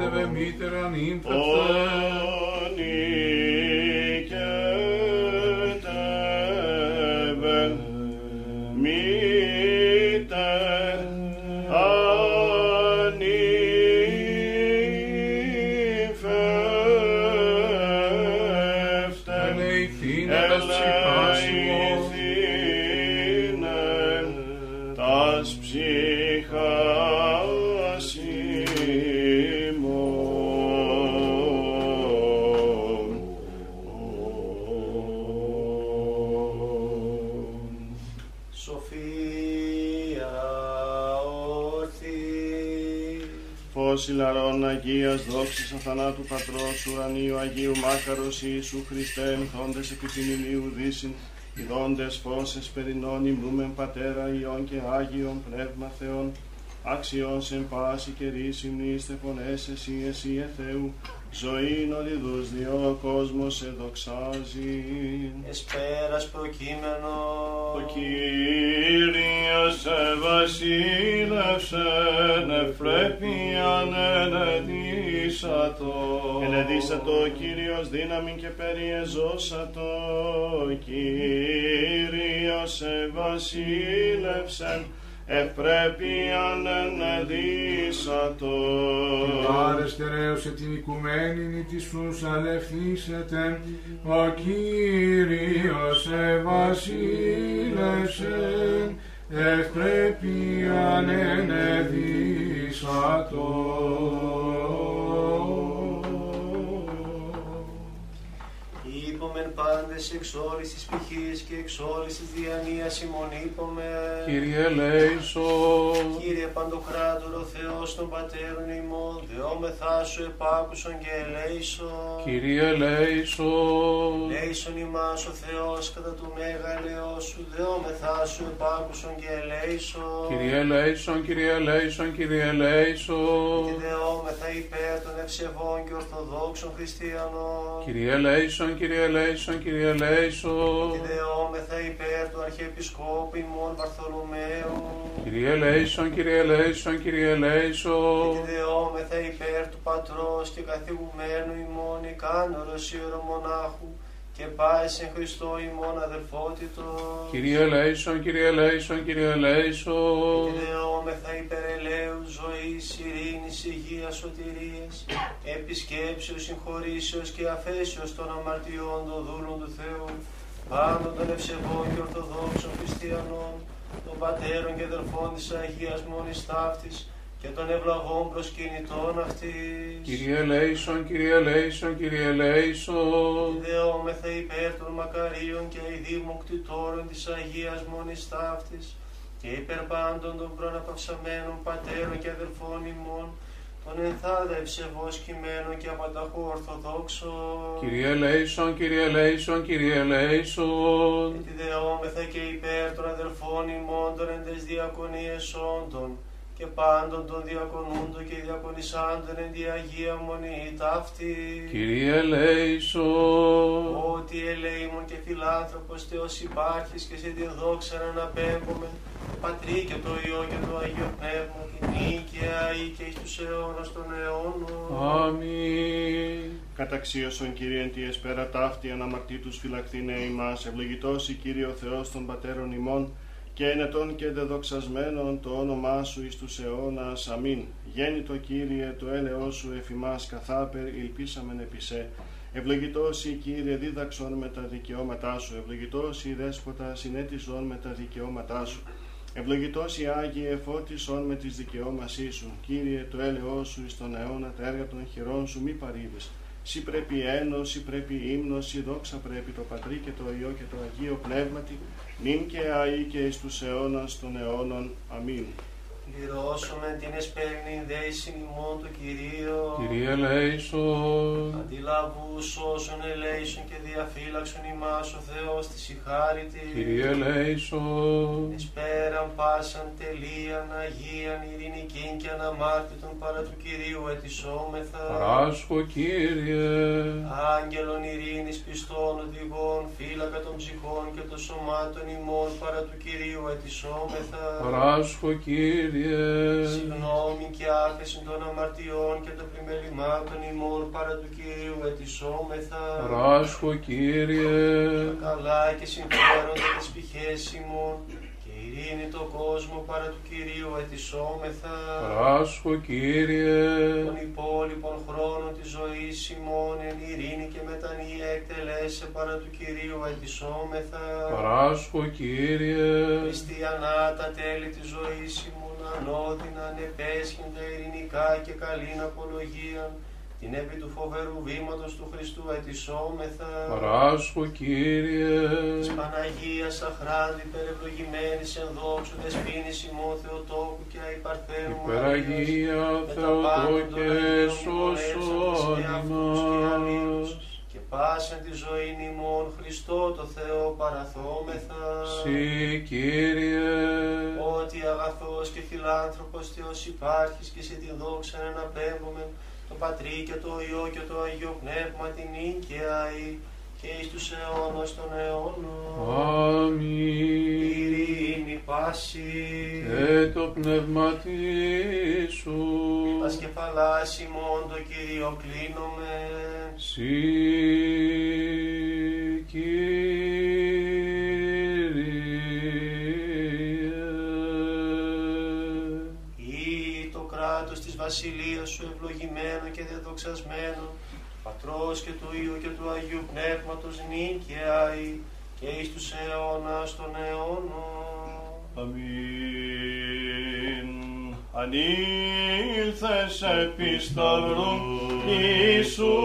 Ove, miteran infectae. Oh. Αγίας δόξης αθανάτου Πατρός ουρανίου Αγίου Μάκαρος Ιησού Χριστέ ενθόντες επί την ηλίου δύσιν ειδώντες φως εσπερινών ημνούμεν Πατέρα Υιόν και Άγιον Πνεύμα Θεόν άξιον σε πάση καιρή συμνήστε φωνές εσύ εσύ ε Θεού ζωήν ολιδούς διό ο κόσμος σε δοξάζει Εσπέρας προκείμενος. Ο Κύριος βασίλευσεν ευπρέπειαν ενεδίσατο. Ενεδίσατο ο Κύριος δύναμη και περιεζώσατο ο Κύριος ευασίλευσεν ευπρέπειαν ενεδίσατο. Άρες τεραίωσε την οικουμένην της φούς αλευθύσετε, ο Κύριος ευασίλευσεν, ευπρέπειαν ενεδίσατο. Πάντες εξ όλης της πηχής και εξ όλης της διανοίας ημών είπομεν. Κύριε Λέησον, Κύριε Παντοκράτορο Θεός των Πατέρων ημών, δεόμεθά σου επάκουσον και ελέησον. Κύριε Λέησον, Λέησον ημάς ο Θεός κατά του μέγα ελαιός σου, δεόμεθά σου επάκουσον και ελέησον. Κύριε Λέησον, Κύριε Λέησον, Κύριε Και Λέησον, δεόμεθα υπέρ των ευσεβών και ορθοδόξων χριστιανών. Κύριε Λέησον, Κύριε Λέησον, Κύριε Και Λέησον, δεόμεθα υπέρ του Αρχιεπισκόπου ημών Βαρθολομαίου. Κύριε Λέησον, Κύριε Λέησον, Κύριε Και Λέησον, δεόμεθα υπέρ του Πατρός και καθηγουμένου ημών ικάνωρος ιερομονάχου και πάει σε Χριστό ημών αδελφότητο. Κύριε Λέησον, Κύριε Λέησον, Κύριε Και Λέησον, δεόμεθα υπέρ ελαίου ζωής, ειρήνης, υγείας, σωτηρίας, επισκέψεως, συγχωρήσεως και αφέσεως των αμαρτιών των δούλων του Θεού, πάνω των ευσεβών και ορθοδόξων χριστιανών, των πατέρων και αδελφών της Αγίας Μόνης Ταύτης και των ευλαγών προσκυνητών αυτής. Κύριε Λέησον, Κύριε Λέησον, Κύριε Λέησον, Δεόμεθα υπέρ των μακαρίων και ειδήμων κτητόρων της Αγίας Μόνης Ταύτης και υπέρ πάντων των προναπαυσαμένων πατέρων και αδελφών ημών, των ενθάδα ευσεβώς κειμένων και απανταχού ορθοδόξων. Κύριε Λέησον, Κύριε Λέησον, Κύριε Λέησον, Και τη δεόμεθα και υπέρ των αδελφών ημών των εντες διακονίες όντων και πάντων των διακονούντων και διακονισάντων εν τη Αγία Μονή ταύτη. Κύριε Λέησον, Ότι ελεήμων και φιλάνθρωπος Θεός υπάρχεις και σε την δόξα να αναπέμπουμε Πατρί και το Υιό και το Αγίο Πνεύμα την νίκαια ή και εις τους αιώνας των αιώνων. Αμήν. Καταξίωσον Κύριε εν τη εσπέρα ταύτη αναμαρτήτους φυλακτήνε ημάς, ευλογητός η Κύριε ο Θεός των Πατέρων ημών, και ενετών και δεδοξασμένων το όνομά σου εις τους αιώνας. Αμήν. Γέννητο Κύριε το έλεος σου εφημάς καθάπερ ηλπίσαμεν επί σε. Ευλογητός η Κύριε δίδαξον με τα δικαιώματά σου, ευλογητός η Δέσποτα συνέτησον με τα δικαιώματά σου. Ευλογητός η Άγιε εφώτισον με τις δικαιώμασή σου. Κύριε το έλεος σου εις τον αιώνα τα έργα των χειρών σου μη παρήβες. Σι πρέπει ένος, σι πρέπει ύμνος, σι δόξα πρέπει το Πατρί και το Υιό και το Αγίο Πνεύματι, νυν και αεί και εις τους αιώνας των αιώνων. Αμήν. Πληρώσουμε την εσπέρνη δέησιν ημών του Κυρίου. Κύριε Λέησον, Αντιλαβούς όσων ελέησον και διαφύλαξον ημάς ο Θεός της η χάρη της. Κύριε Λέησον, Εσπέραν πάσαν τελείαν Αγίαν ειρηνικήν και αναμάρτητον παρά του Κυρίου ετισόμεθα. παράσχω Κύριε, Άγγελων ειρήνης πιστών οδηγών, φύλακα των ψυχών και των σωμάτων ημών παρά του Κυρίου ετισόμεθα. παράσχω Κύριε, Συγγνώμη και άφεση των αμαρτιών και των πλημελημάτων ημών παρά του Κυρίου ετισόμεθα. παράσχω Κύριε, Καλά και συμφέροντα τις πηχές ημών. και ειρήνη το κόσμο παρά του Κυρίου ετισόμεθα. παράσχω Κύριε, Των υπόλοιπων χρόνων της ζωής ημών εν ειρήνη και μετανία εκτελέσε παρά του Κυρίου ετισόμεθα. παράσχω Κύριε, Χριστιανά τα τέλη της ζωής ημών ανώδυνα ανεπέσχυντα ειρηνικά και καλήν απολογία την επί του φοβερού βήματος του Χριστού ετισόμεθα. παράσχω Κύριε, Της Παναγίας Σαχράντη, περευλογημένης εν δόξου, δεσπίνης ημών Θεοτόκου και αϊπαρθένου Υπεραγία Θεοτόκε σώσον ημάς. και πάσεν τη ζωή ημών Χριστό το Θεό παραθόμεθα. Συ Κύριε, Ότι αγαθός και φιλάνθρωπος Θεός υπάρχεις και σε την δόξα εναπέμπουμε το Πατρί και το Υιό και το Αγίο Πνεύμα την νίκαια και εις τους αιώνας των αιώνων. Αμήν. Ειρήνη πάση. Και το πνεύμα σου. Ας κεφαλάς ημών το Κύριο κλείνομαι. Συ Κύριε. Κράτος της βασιλείας σου ευλογημένο και δεδοξασμένο, του Πατρός και του Υιού και του Αγίου Πνεύματος νίκαια ή και εις τους αιώνας των αιώνων. Αμήν. Ανήλθες επί σταυρού, Ιησού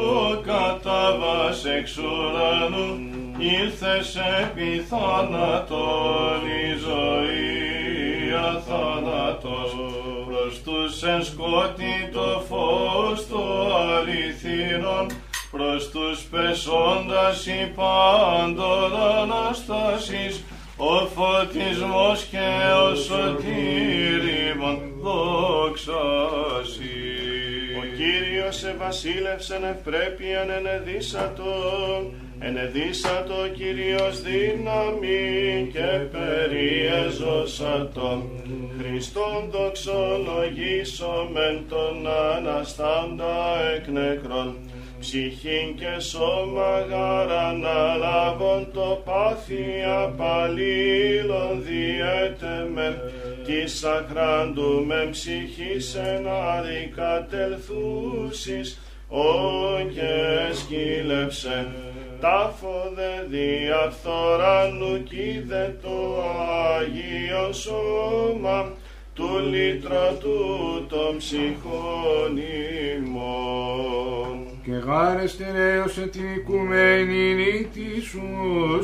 κατάβας εξ ουρανού, ήλθες επί θάνατον η ζωή αθάνατος, προς τους εν σκότη το φως το αληθινόν, προς τους πεσόντας υπάντων Αναστάσης, ο φωτισμός και ο σωτήριμον δόξασης. Ο Κύριος ευασίλευσεν ευπρέπειαν ενεδίσατο, ενεδίσατο Κύριος δύναμη και περιέζωσατο. Χριστόν δοξολογήσομεν τον Αναστάντα εκ νεκρών, ψυχήν και σώμα γάραν αλάβων το πάθη απαλλήλων διέτεμεν, της σαχράντου με ψυχής εν αδικατελθούσεις, ο και σκύλεψε, τάφο δε διαφθοράνου κοίδε το Άγιο σώμα, του λύτρωτου των ψυχών ημών. Και γάρεστε νέος εν την οικουμένη νύχτη σου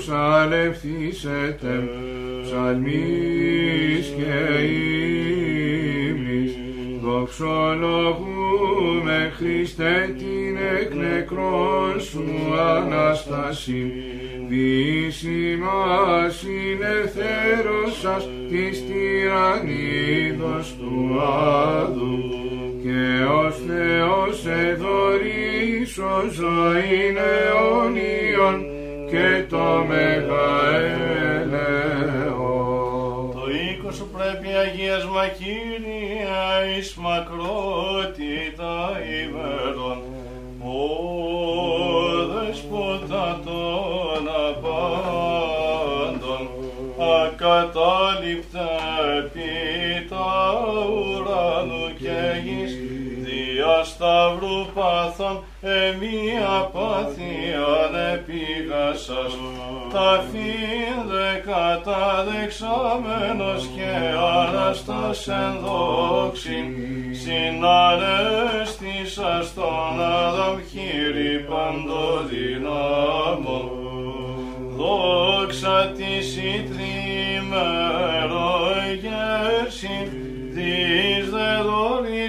σαλευθήσετε ψαλμής και ύμνης δοξολογούμε Χριστέ την εκ νεκρών σου Ανάσταση. Δύσιμα συνεθέρωσας της τυραννίδος του Άδου και ως Θεός εδωρήσω ζωήν αιώνιον και το μεγαέλεο. Το οίκος σου πρέπει αγίασμα Κύρια εις μακρότητα ημέρων. Σταυρού πάθων εμία πάθιαν επίγασας τα φύνδε καταδεξάμενος και Αναστάς εν δόξη συναρέστησας τον Αδαμ χείρι παντοδυνάμων δόξα της η τριμέρο γέρση δις δε δόρισε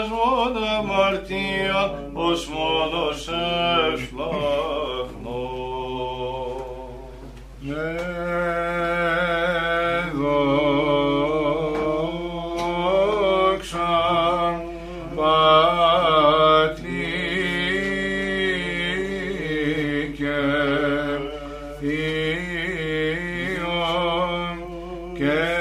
ηρασμότα μαρτία ως μόνος ευσπλαχνό. Δόξα Πατρί και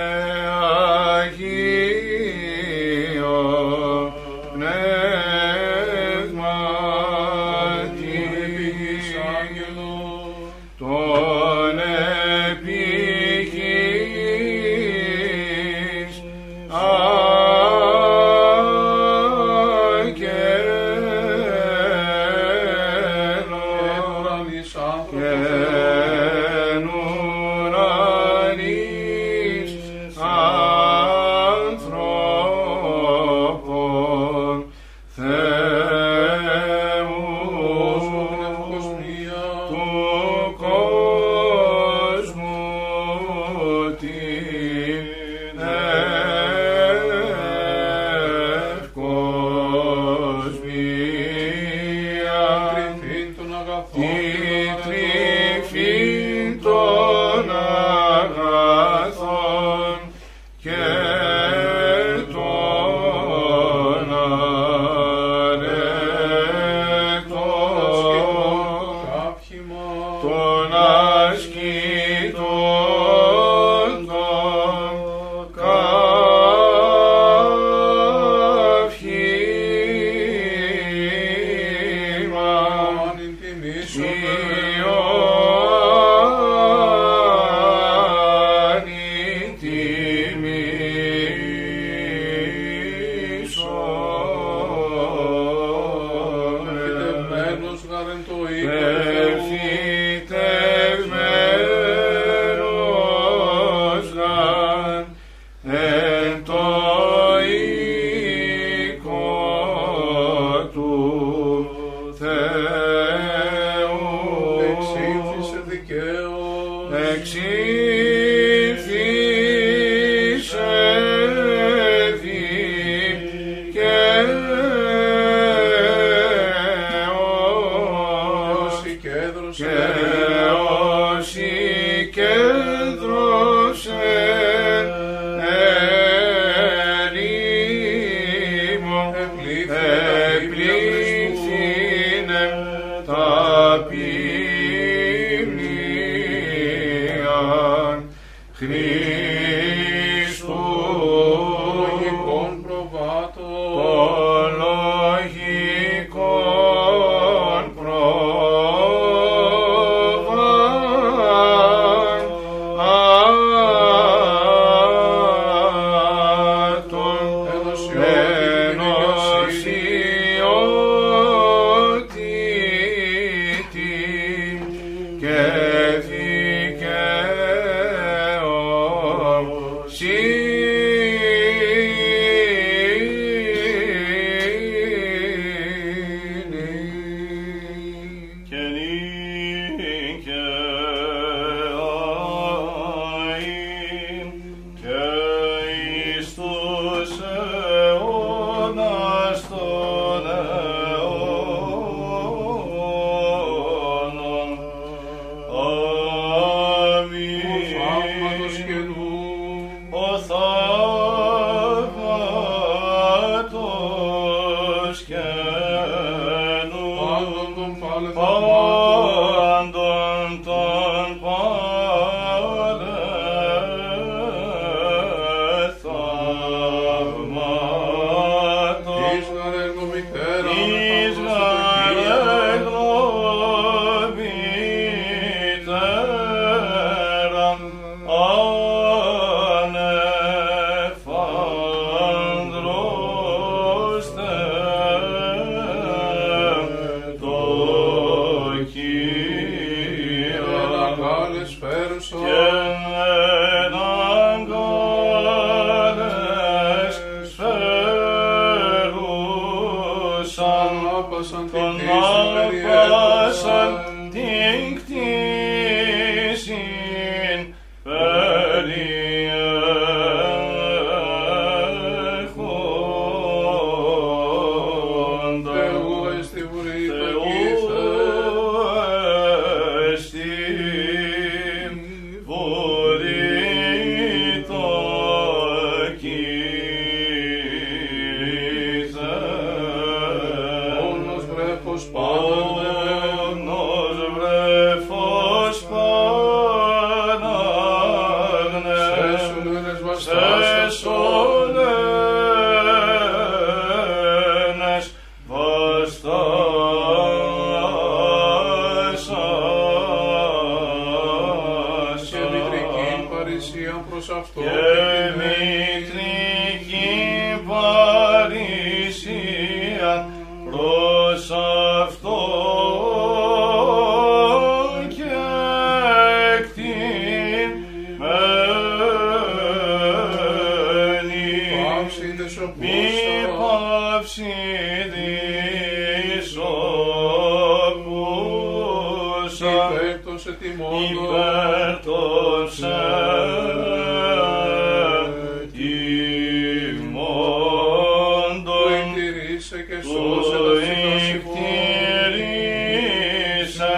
direction.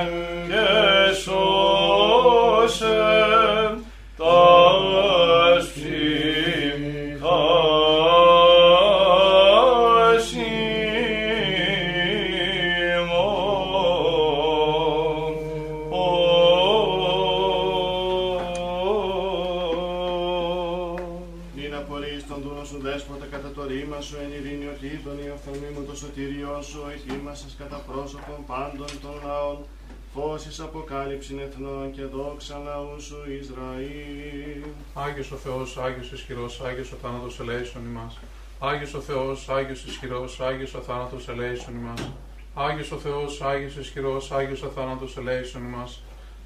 Amen. Αποκάλυψην εθνών και δόξα λαού σου Ισραήλ. Άγιος ο Θεός, Άγιος ισχυρός, Άγιος ο θάνατος ελέησον ημάς. Άγιος ο Θεός, Άγιος ισχυρός, Άγιος ο θάνατος ελέησον ημάς. Άγιος ο Θεός, Άγιος ισχυρός, Άγιος ο θάνατος ελέησον ημάς.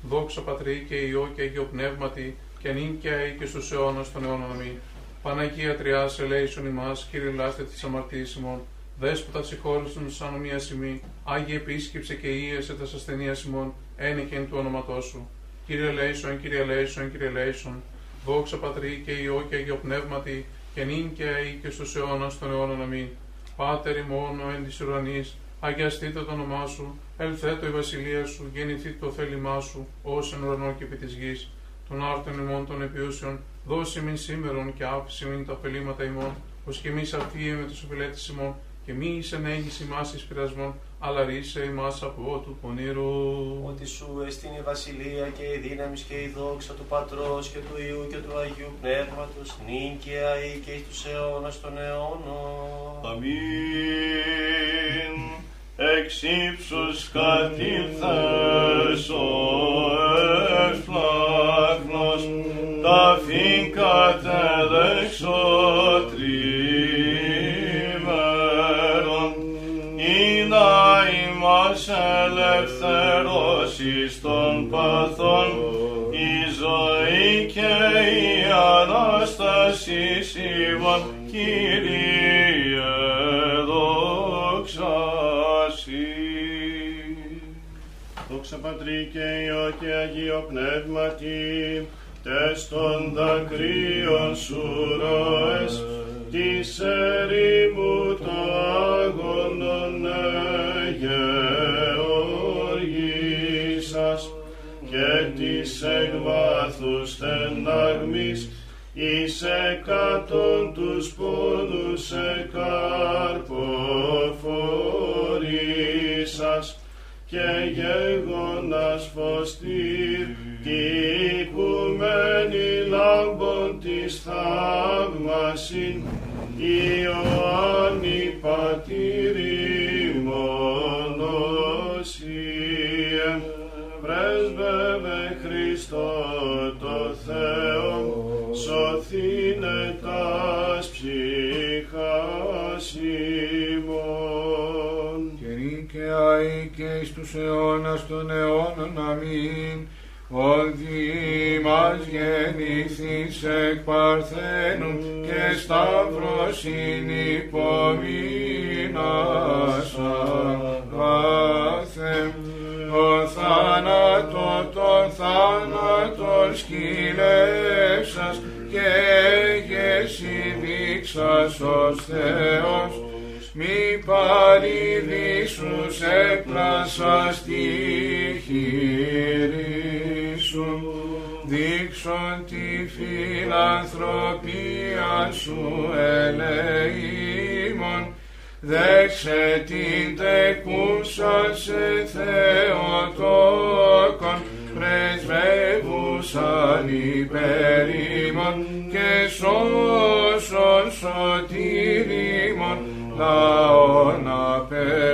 Δόξα Πατρί και Υιό και Αγίο Πνεύματι και νυν και αεί και στους αιώνας των αιώνων αμήν. Παναγία Τριάς ελέησον ημάς, Κύριε λάστε της αμαρτίας ημών. Δέσποτα συγχώρησον σαν ομοία σημεί, Άγιε επίσκεψε και ίεσε τα ασθενεία ημών, ένικεν του όνοματός σου. Κύριε Λέησον, Κύριε Λέησον, Κύριε Λέησον, δόξα Πατρί και Υιό και Αγίο Πνεύματι, και νυν και αεί και στους αιώνας των αιώνων αμήν. Πάτερ ημών ο εν της ουρανής, αγιαστείτε το όνομά σου, ελθέτω η βασιλεία σου, γεννηθεί το θέλημά σου, ως εν ουρανό και επί της γης. Των άρτων ημών των επιούσεων, δώσει μην σήμερον και άφηση μην τα ωφελήματα ημών, ως και εμείς αφίε με τους οφειλέτες ημών, και μη εις ενέγεις ημάς εις πειρασμών, αλλά ρίσε ημάς από του πονήρου. Ότι σου εστίν η βασιλεία και η δύναμη και η δόξα του Πατρός και του Υιού και του Αγίου Πνεύματος, νυν και αεί και εις τους αιώνας των αιώνων. Αμήν. Εξ ύψους κατήλθες ο ευλάγνος, ταφήν κατεδέξω τριμέρων, ημάς ελευθερώσεις των παθών, η ζωή και η Ανάσταση ημών, Κύριε, δόξα Συ. Δόξα Πατρί και Υιό και Αγίο Πνεύματι, τες των δακρύων σου ροές, της ερήμου το άγωνον και της εκβάθους στεναγμής, εις εκάτων τους πόνους εκαρποφορήσας, και γέγονας φωστήρ τη οικουμένη λάμπων της θαύμασιν Ιωάννη πατήρι τους αιώνας των αιώνων αμήν. Ότι μας γεννηθείς εκ Παρθένου και Σταύρος είναι υπομείνας αγάθεμ. Ο θάνατο τον θάνατο σκυλεύσας και γεσι δείξας ως Θεός μη παρηδίσους έπλασα στη χείρη σου, δείξον τη φιλανθρωπία σου ελεήμων, δέξε την τεκούσα σε Θεοτόκον, πρεσβεύουσαν υπερήμων και σώσον λαόν απεγνωσμένο.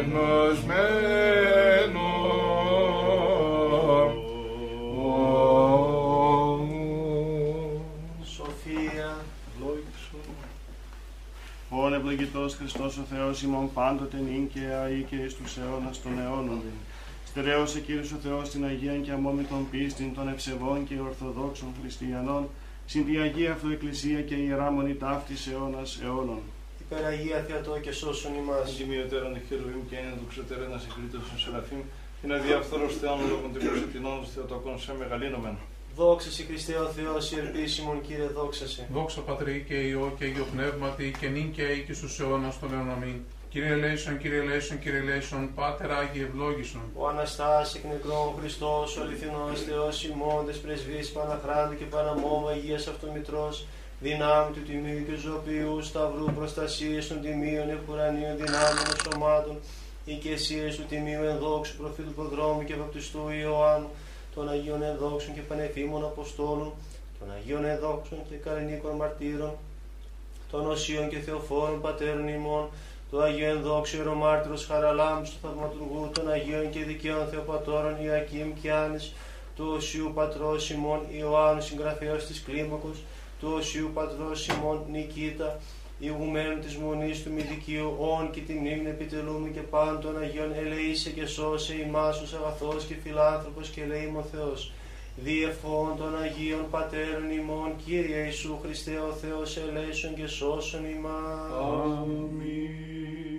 Σοφία, Ων ευλογητός Χριστός ο Θεός ημών πάντοτε νυν και αεί και εις τους αιώνας των αιώνων. Στερέωσε Κύριος ο Θεός την Αγία και αμόμητον πίστην των ευσεβών και ορθοδόξων χριστιανών, συν τη Αγία Αυτοεκκλησία και Ιερά Μονή ταύτης αιώνας αιώνων. Υπεραγία Θεατό και σώσον ημάς. Αντιμιωτέρων χερουίμ και είναι του ξετέρενα εκρήτως των Σεραφείμ, είναι διαφθορός Θεών λόγων του προσετινών Θεοτοκών σε μεγαλύνομεν. Δόξα σε Χριστέ ο Θεός, η ελπίσιμον Κύριε δόξα σε. Δόξα Πατρί και Υιό και Αγίο Πνεύματι και νυν και αεί και στους αιώνας των αιώνων αμήν. Κύριε Λέισον, Κύριε Λέισον, Κύριε Λέισον, Πάτερ Άγιε ευλόγησον. Ο Αναστάς εκ νεκρών Χριστός, ο αληθινός Θεός ημών, τες πρεσβείς Παναχράντου και Παναμόμα, Αγίας Αυτομητρός, δυνάμει του Τιμίου και Ζωπίου, Σταυρού προστασίες των Τιμίων, Επουρανίων δυνάμεων σωμάτων, οικεσίες του Τιμίου ενδόξου προφήτου Προδρόμου και Βαπτιστού Ιωάννου, των Αγίων ενδόξων και Πανεφήμων Αποστόλων, των Αγίων ενδόξων και Καρινίκων Μαρτύρων, των Οσίων και Θεοφόρων Πατέρων ημών, του Αγίου Ενδόξου Ιερομάρτυρος Χαραλάμπους, του Θαυματουργού, των Αγίων και Δικαίων Θεοπατώρων Ιακήμ και Άνης, του Οσίου Πατρός Σιμών Ιωάννου Συγγραφέως της Κλίμακος, του Οσίου Πατρός Σιμών Νικήτα, ηγουμένου της Μονής του Μηδικίου, όν και τη μνήμη επιτελούμε και πάντων των Αγίων ελεήσε και σώσε ημάς ως αγαθός και φιλάνθρωπος και ελεήμων Θεός. Διευχών των Αγίων Πατέρων ημών, Κύριε Ιησού Χριστέ ο Θεός ελέησον και σώσον ημάς. Αμήν.